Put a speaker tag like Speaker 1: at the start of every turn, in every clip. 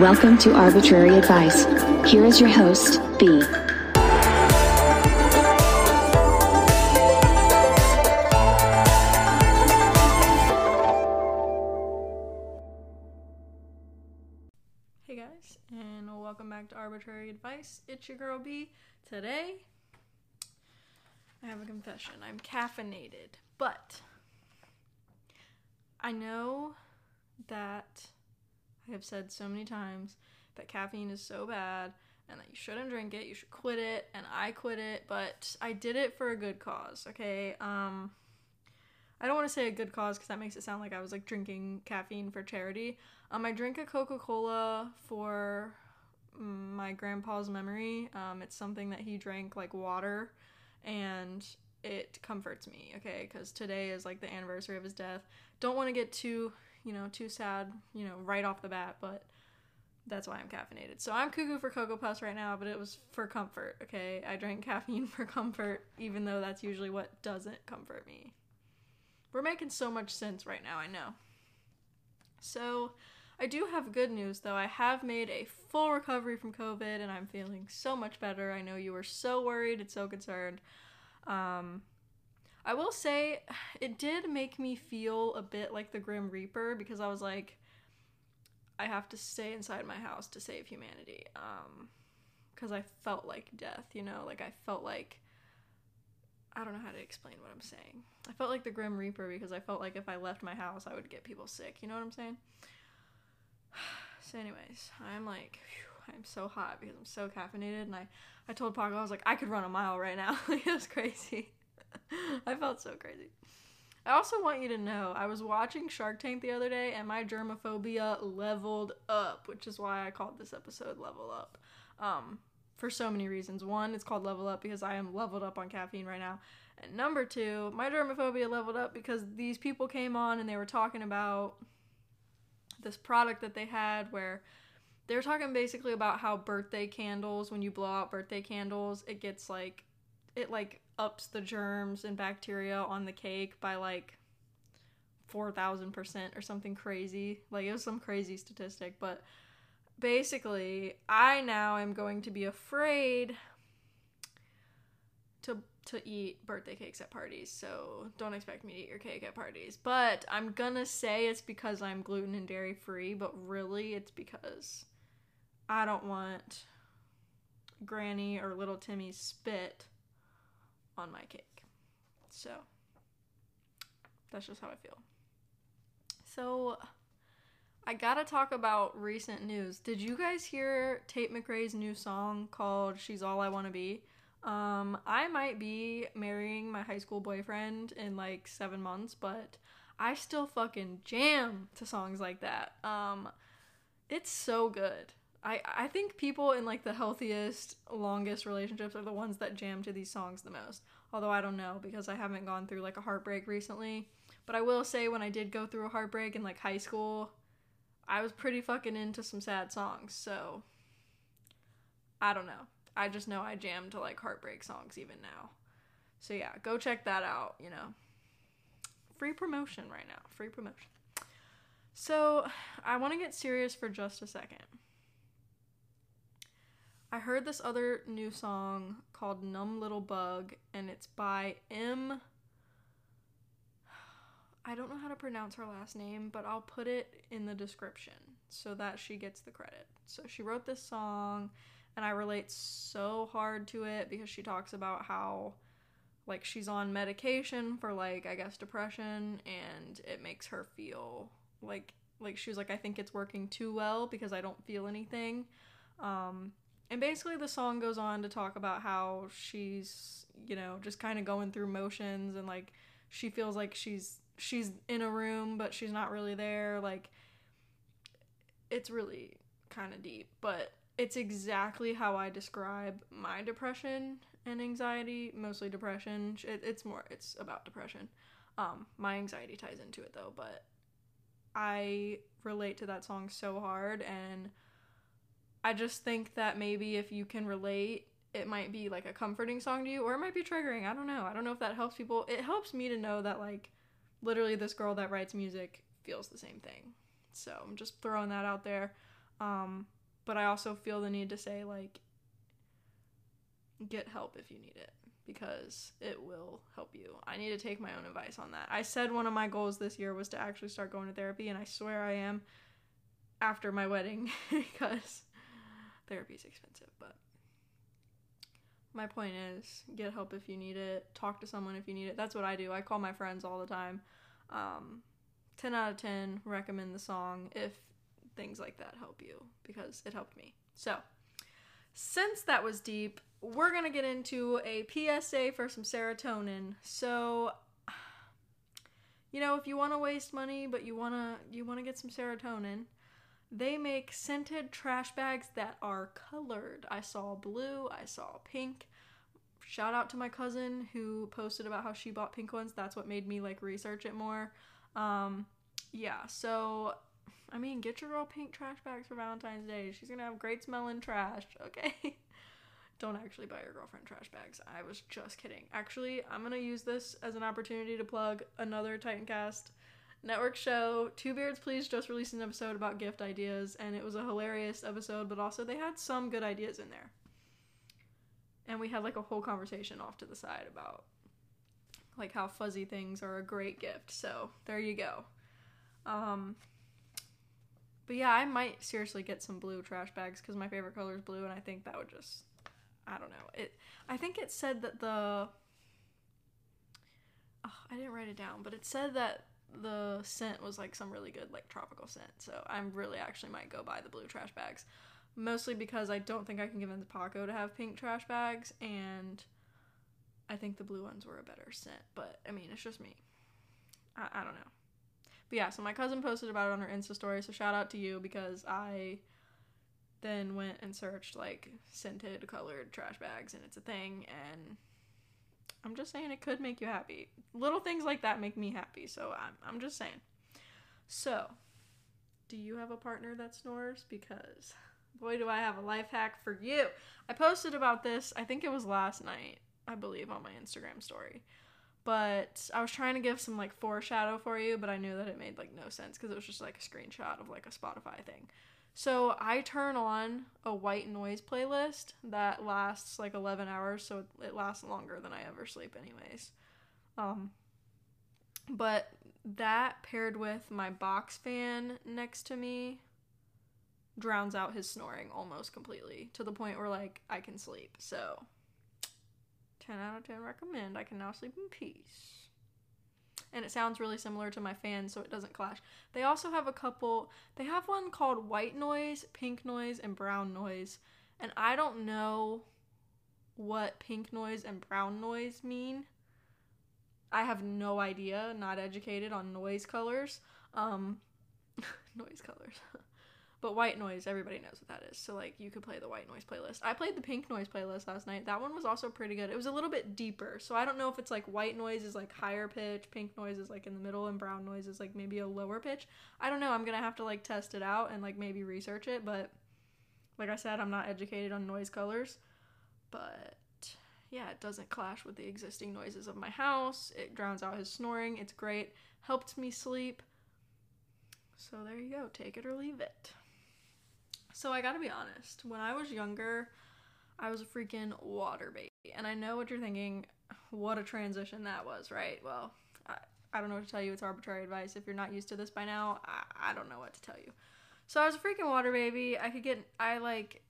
Speaker 1: Welcome to Arbitrary Advice. Here is your host, B.
Speaker 2: Hey guys, and welcome back to Arbitrary Advice. It's your girl B. Today, I have a confession. I'm caffeinated, but I know that I have said so many times that caffeine is so bad and that you shouldn't drink it, you should quit it, and I quit it, but I did it for a good cause, okay? Um I don't want to say a good cause because that makes it sound like I was like drinking caffeine for charity. Um, I drink a Coca Cola for my grandpa's memory. Um, it's something that he drank like water, and it comforts me. Okay, because today is like the anniversary of his death. Don't want to get too, you know, too sad, you know, right off the bat, but that's why I'm caffeinated. So I'm cuckoo for Cocoa Puffs right now, but it was for comfort. Okay, I drank caffeine for comfort, even though that's usually what doesn't comfort me. We're making so much sense right now, I know. So, I do have good news though. I have made a full recovery from COVID and I'm feeling so much better. I know you were so worried and so concerned. Um, I will say it did make me feel a bit like the Grim Reaper because I was like, I have to stay inside my house to save humanity. Um, because I felt like death, you know, like I felt like I don't know how to explain what I'm saying. I felt like the Grim Reaper because I felt like if I left my house, I would get people sick. You know what I'm saying? So, anyways, I'm like, whew, I'm so hot because I'm so caffeinated, and I, I told Paco I was like, I could run a mile right now. like, it was crazy. I felt so crazy. I also want you to know I was watching Shark Tank the other day, and my germophobia leveled up, which is why I called this episode "Level Up." Um, for so many reasons. One, it's called Level Up because I am leveled up on caffeine right now. And number two, my germophobia leveled up because these people came on and they were talking about this product that they had where they were talking basically about how birthday candles, when you blow out birthday candles, it gets like, it like ups the germs and bacteria on the cake by like 4,000% or something crazy. Like it was some crazy statistic, but basically, I now am going to be afraid to to eat birthday cakes at parties. So don't expect me to eat your cake at parties. But I'm gonna say it's because I'm gluten and dairy free, but really it's because I don't want Granny or little Timmy's spit on my cake. So that's just how I feel. So I gotta talk about recent news. Did you guys hear Tate McRae's new song called She's All I Wanna Be? Um, I might be marrying my high school boyfriend in like seven months, but I still fucking jam to songs like that. Um, it's so good. I, I think people in like the healthiest, longest relationships are the ones that jam to these songs the most. Although I don't know because I haven't gone through like a heartbreak recently. But I will say when I did go through a heartbreak in like high school, I was pretty fucking into some sad songs, so I don't know. I just know I jam to like heartbreak songs even now. So yeah, go check that out, you know. Free promotion right now. Free promotion. So, I want to get serious for just a second. I heard this other new song called Numb Little Bug and it's by Em I don't know how to pronounce her last name, but I'll put it in the description so that she gets the credit. So she wrote this song and I relate so hard to it because she talks about how like she's on medication for like I guess depression and it makes her feel like like she was like I think it's working too well because I don't feel anything. Um and basically the song goes on to talk about how she's, you know, just kind of going through motions and like she feels like she's she's in a room but she's not really there. Like it's really kind of deep but it's exactly how i describe my depression and anxiety mostly depression. It, it's more it's about depression. Um my anxiety ties into it though but i relate to that song so hard and i just think that maybe if you can relate it might be like a comforting song to you or it might be triggering i don't know i don't know if that helps people it helps me to know that like literally this girl that writes music feels the same thing. So I'm just throwing that out there. Um, but I also feel the need to say like get help if you need it because it will help you. I need to take my own advice on that. I said one of my goals this year was to actually start going to therapy and I swear I am after my wedding because therapy is expensive, but my point is get help if you need it talk to someone if you need it. That's what i do. I call my friends all the time. Um, 10 out of 10 recommend the song if things like that help you because it helped me. So since that was deep we're gonna get into a psa for some serotonin. So you know if you want to waste money but you want to you want to get some serotonin they make scented trash bags that are colored. I saw blue, I saw pink. Shout out to my cousin who posted about how she bought pink ones. That's what made me like research it more. Um, yeah, so I mean, get your girl pink trash bags for Valentine's Day. She's gonna have great smelling trash, okay? Don't actually buy your girlfriend trash bags. I was just kidding. Actually, I'm gonna use this as an opportunity to plug another Titancast network show. Two Beards Please just released an episode about gift ideas, and it was a hilarious episode, but also they had some good ideas in there. And we had like a whole conversation off to the side about like how fuzzy things are a great gift. So there you go. Um, but yeah, I might seriously get some blue trash bags because my favorite color is blue, and I think that would just, I don't know. It. I think it said that the. Oh, I didn't write it down, but it said that the scent was like some really good like tropical scent. So I'm really actually might go buy the blue trash bags. Mostly because I don't think I can give convince Paco to have pink trash bags and I think the blue ones were a better scent. But I mean it's just me. I, I don't know. But yeah, so my cousin posted about it on her Insta story, so shout out to you because I then went and searched like scented colored trash bags and it's a thing and I'm just saying it could make you happy. Little things like that make me happy, so I'm, I'm just saying. So, do you have a partner that snores? Because boy, do I have a life hack for you. I posted about this, I think it was last night, I believe, on my Instagram story. But I was trying to give some like foreshadow for you, but I knew that it made like no sense because it was just like a screenshot of like a Spotify thing. So I turn on a white noise playlist that lasts like 11 hours, so it lasts longer than I ever sleep, anyways. Um, but that paired with my box fan next to me drowns out his snoring almost completely to the point where like I can sleep. So 10 out of 10 recommend. I can now sleep in peace and it sounds really similar to my fan, so it doesn't clash. They also have a couple, they have one called white noise, pink noise, and brown noise. And I don't know what pink noise and brown noise mean. I have no idea, not educated on noise colors. Um, noise colors. But white noise, everybody knows what that is. So like you could play the white noise playlist. I played the pink noise playlist last night. That one was also pretty good. It was a little bit deeper. So I don't know if it's like white noise is like higher pitch, pink noise is like in the middle, and brown noise is like maybe a lower pitch. I don't know. I'm gonna have to like test it out and like maybe research it. But like I said, I'm not educated on noise colors. But yeah, it doesn't clash with the existing noises of my house. It drowns out his snoring. It's great. Helped me sleep. So there you go. Take it or leave it. So I gotta be honest, when I was younger, I was a freaking water baby. And I know what you're thinking, what a transition that was, right? Well, I, I don't know what to tell you. It's arbitrary advice. If you're not used to this by now, I, I don't know what to tell you. So I was a freaking water baby. I could get, I like,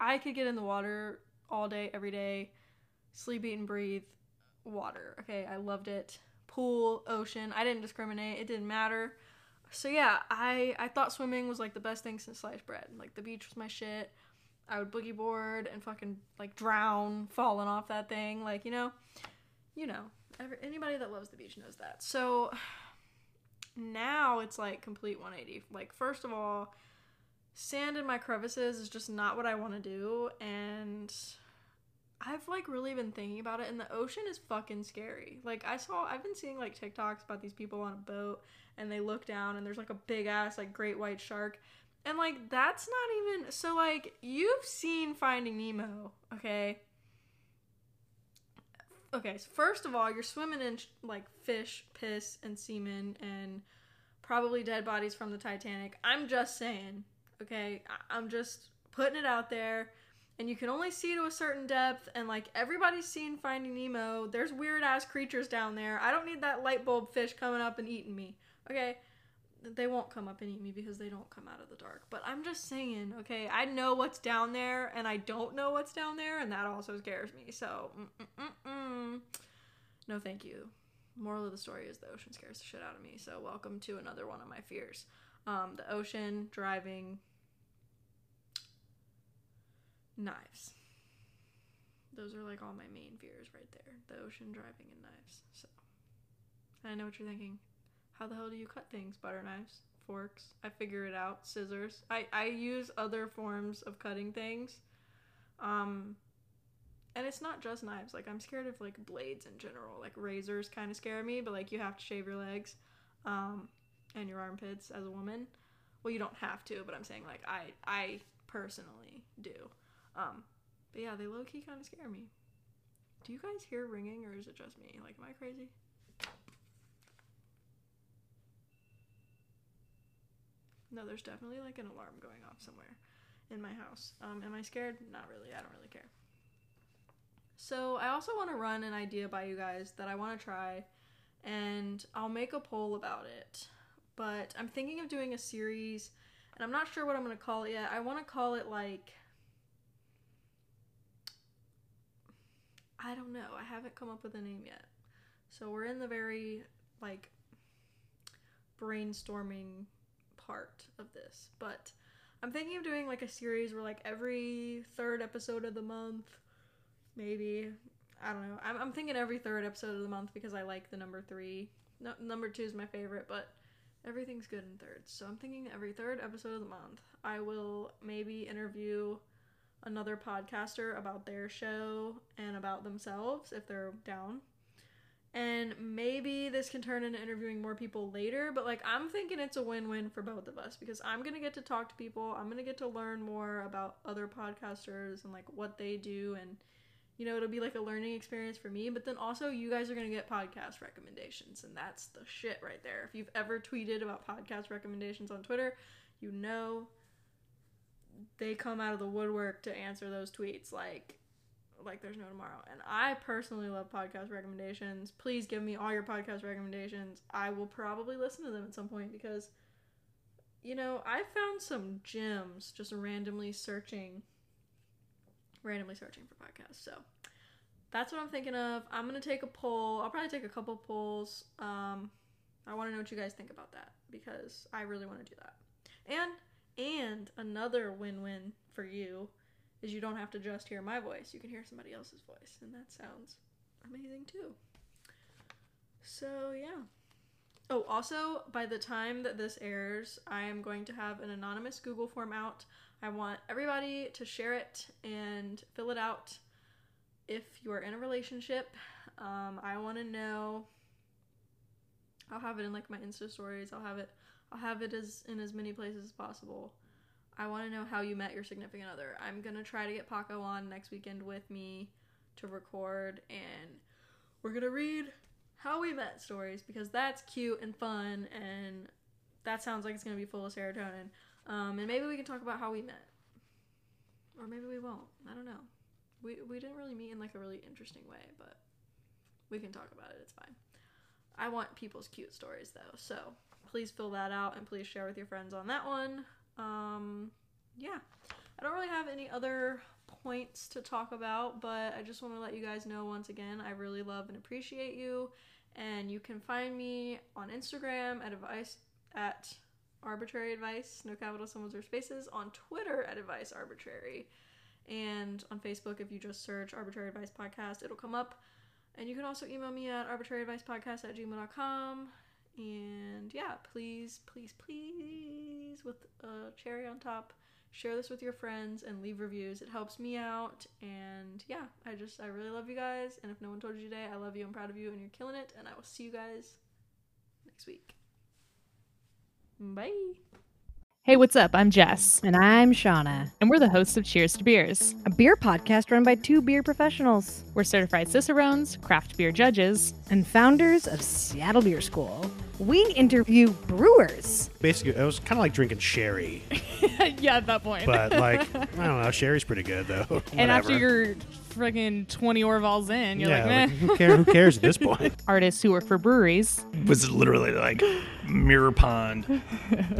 Speaker 2: I could get in the water all day, every day, sleep, eat, and breathe water. Okay, I loved it. Pool, ocean, I didn't discriminate. It didn't matter so yeah, I I thought swimming was like the best thing since sliced bread. Like the beach was my shit. I would boogie board and fucking like drown falling off that thing. Like you know, you know, every, anybody that loves the beach knows that. So now it's like complete 180. Like first of all, sand in my crevices is just not what I want to do, and I've like really been thinking about it and the ocean is fucking scary. Like I saw I've been seeing like TikToks about these people on a boat and they look down and there's like a big ass like great white shark. And like that's not even so like you've seen Finding Nemo, okay? Okay, so first of all, you're swimming in like fish, piss and semen and probably dead bodies from the Titanic. I'm just saying. Okay, I'm just putting it out there. And you can only see to a certain depth, and like everybody's seen Finding Nemo, there's weird ass creatures down there. I don't need that light bulb fish coming up and eating me. Okay, they won't come up and eat me because they don't come out of the dark. But I'm just saying, okay, I know what's down there, and I don't know what's down there, and that also scares me. So, mm-mm-mm-mm. no, thank you. Moral of the story is the ocean scares the shit out of me. So, welcome to another one of my fears. Um, the ocean, driving, knives. Those are like all my main fears right there. The ocean, driving, and knives. So, I know what you're thinking. How the hell do you cut things? Butter knives, forks. I figure it out. Scissors. I I use other forms of cutting things. Um and it's not just knives. Like I'm scared of like blades in general. Like razors kind of scare me, but like you have to shave your legs um and your armpits as a woman. Well, you don't have to, but I'm saying like I I personally do. Um but yeah, they low key kind of scare me. Do you guys hear ringing or is it just me? Like am I crazy? No, there's definitely like an alarm going off somewhere in my house. Um, am I scared? Not really. I don't really care. So I also want to run an idea by you guys that I want to try, and I'll make a poll about it. But I'm thinking of doing a series, and I'm not sure what I'm going to call it yet. I want to call it like. I don't know. I haven't come up with a name yet. So we're in the very like brainstorming part of this. But I'm thinking of doing like a series where like every third episode of the month, maybe. I don't know. I'm, I'm thinking every third episode of the month because I like the number three. No, number two is my favorite, but everything's good in thirds. So I'm thinking every third episode of the month, I will maybe interview another podcaster about their show and about themselves if they're down and maybe this can turn into interviewing more people later but like i'm thinking it's a win-win for both of us because i'm gonna get to talk to people. I'm gonna get to learn more about other podcasters and like what they do and you know it'll be like a learning experience for me but then also you guys are gonna get podcast recommendations and that's the shit right there. If you've ever tweeted about podcast recommendations on twitter you know they come out of the woodwork to answer those tweets like like there's no tomorrow. And I personally love podcast recommendations. Please give me all your podcast recommendations. I will probably listen to them at some point because you know, I found some gems just randomly searching randomly searching for podcasts. So that's what I'm thinking of. I'm gonna take a poll. I'll probably take a couple polls. Um, I want to know what you guys think about that because I really want to do that. And and another win-win for you is you don't have to just hear my voice. You can hear somebody else's voice, and that sounds amazing too. So, yeah. Oh, also, by the time that this airs, I am going to have an anonymous Google form out. I want everybody to share it and fill it out if you are in a relationship. Um, I want to know. I'll have it in like my Insta stories. I'll have it. I'll have it as in as many places as possible. I want to know how you met your significant other. I'm going to try to get Paco on next weekend with me to record, and we're going to read how we met stories because that's cute and fun, and that sounds like it's going to be full of serotonin. Um, and maybe we can talk about how we met. Or maybe we won't. I don't know. We, we didn't really meet in like a really interesting way, but we can talk about it. It's fine. I want people's cute stories though, so please fill that out and please share with your friends on that one. Um, yeah, I don't really have any other points to talk about, but I just want to let you guys know once again I really love and appreciate you. And you can find me on Instagram at advice at arbitrary advice, no capital symbols or spaces, on Twitter at advice arbitrary, and on Facebook if you just search arbitrary advice podcast, it'll come up. And you can also email me at arbitraryadvicepodcast at gmail.com. And yeah, please, please, please, with a cherry on top, share this with your friends and leave reviews. It helps me out. And yeah, I just, I really love you guys. And if no one told you today, I love you, I'm proud of you, and you're killing it. And I will see you guys next week. Bye.
Speaker 3: Hey, what's up? I'm Jess,
Speaker 4: And I'm Shauna,
Speaker 3: and we're the hosts of Cheers to Beers.
Speaker 4: a beer podcast run by two beer professionals
Speaker 3: We're certified cicerones, craft beer judges,
Speaker 4: and founders of Seattle Beer School. we interview brewers.
Speaker 5: Basically, it was kind of like drinking sherry,
Speaker 3: yeah, at that point.
Speaker 5: but like I don't know, sherry's pretty good though.
Speaker 3: and after
Speaker 5: Whatever.
Speaker 3: You're friggin' 20 Orvals in, you're
Speaker 5: yeah,
Speaker 3: like, meh.
Speaker 5: like, who cares? Who cares at this point?
Speaker 3: Artists who work for breweries.
Speaker 6: was literally like Mirror Pond,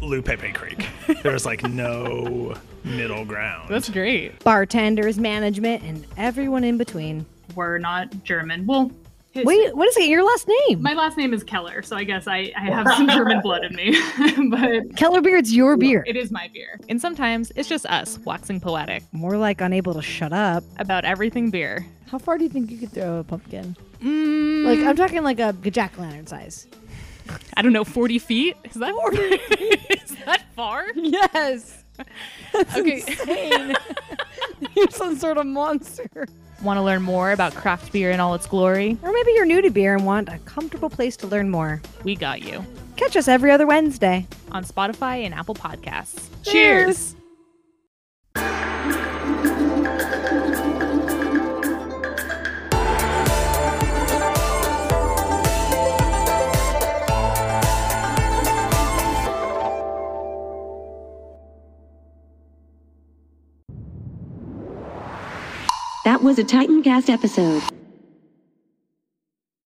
Speaker 6: Lupepe Creek. There was like no middle ground.
Speaker 3: That's great.
Speaker 4: Bartenders, management, and everyone in between.
Speaker 7: We're not German. Well, his-
Speaker 4: Wait, what is it? Your last name?
Speaker 7: my last name is Keller, so I guess I, I have some German blood in me. but
Speaker 4: Kellerbier's your beer.
Speaker 7: it is my beer.
Speaker 3: And sometimes it's just us waxing poetic
Speaker 4: More like unable to shut up.
Speaker 3: about everything beer.
Speaker 8: How far do you think you could throw a pumpkin?
Speaker 3: Mm,
Speaker 8: Like I'm talking like a jack o' lantern size.
Speaker 3: I don't know, 40 feet? Is that 40? is that far?
Speaker 8: Yes. That's
Speaker 3: Okay.
Speaker 8: insane. You're some sort of monster.
Speaker 3: Want to learn more about craft beer in all its glory?
Speaker 4: Or maybe you're new to beer and want a comfortable place to learn more.
Speaker 3: We got you
Speaker 4: Catch us every other Wednesday.
Speaker 3: on Spotify and Apple Podcasts.
Speaker 4: Cheers.
Speaker 1: That was a Titancast episode.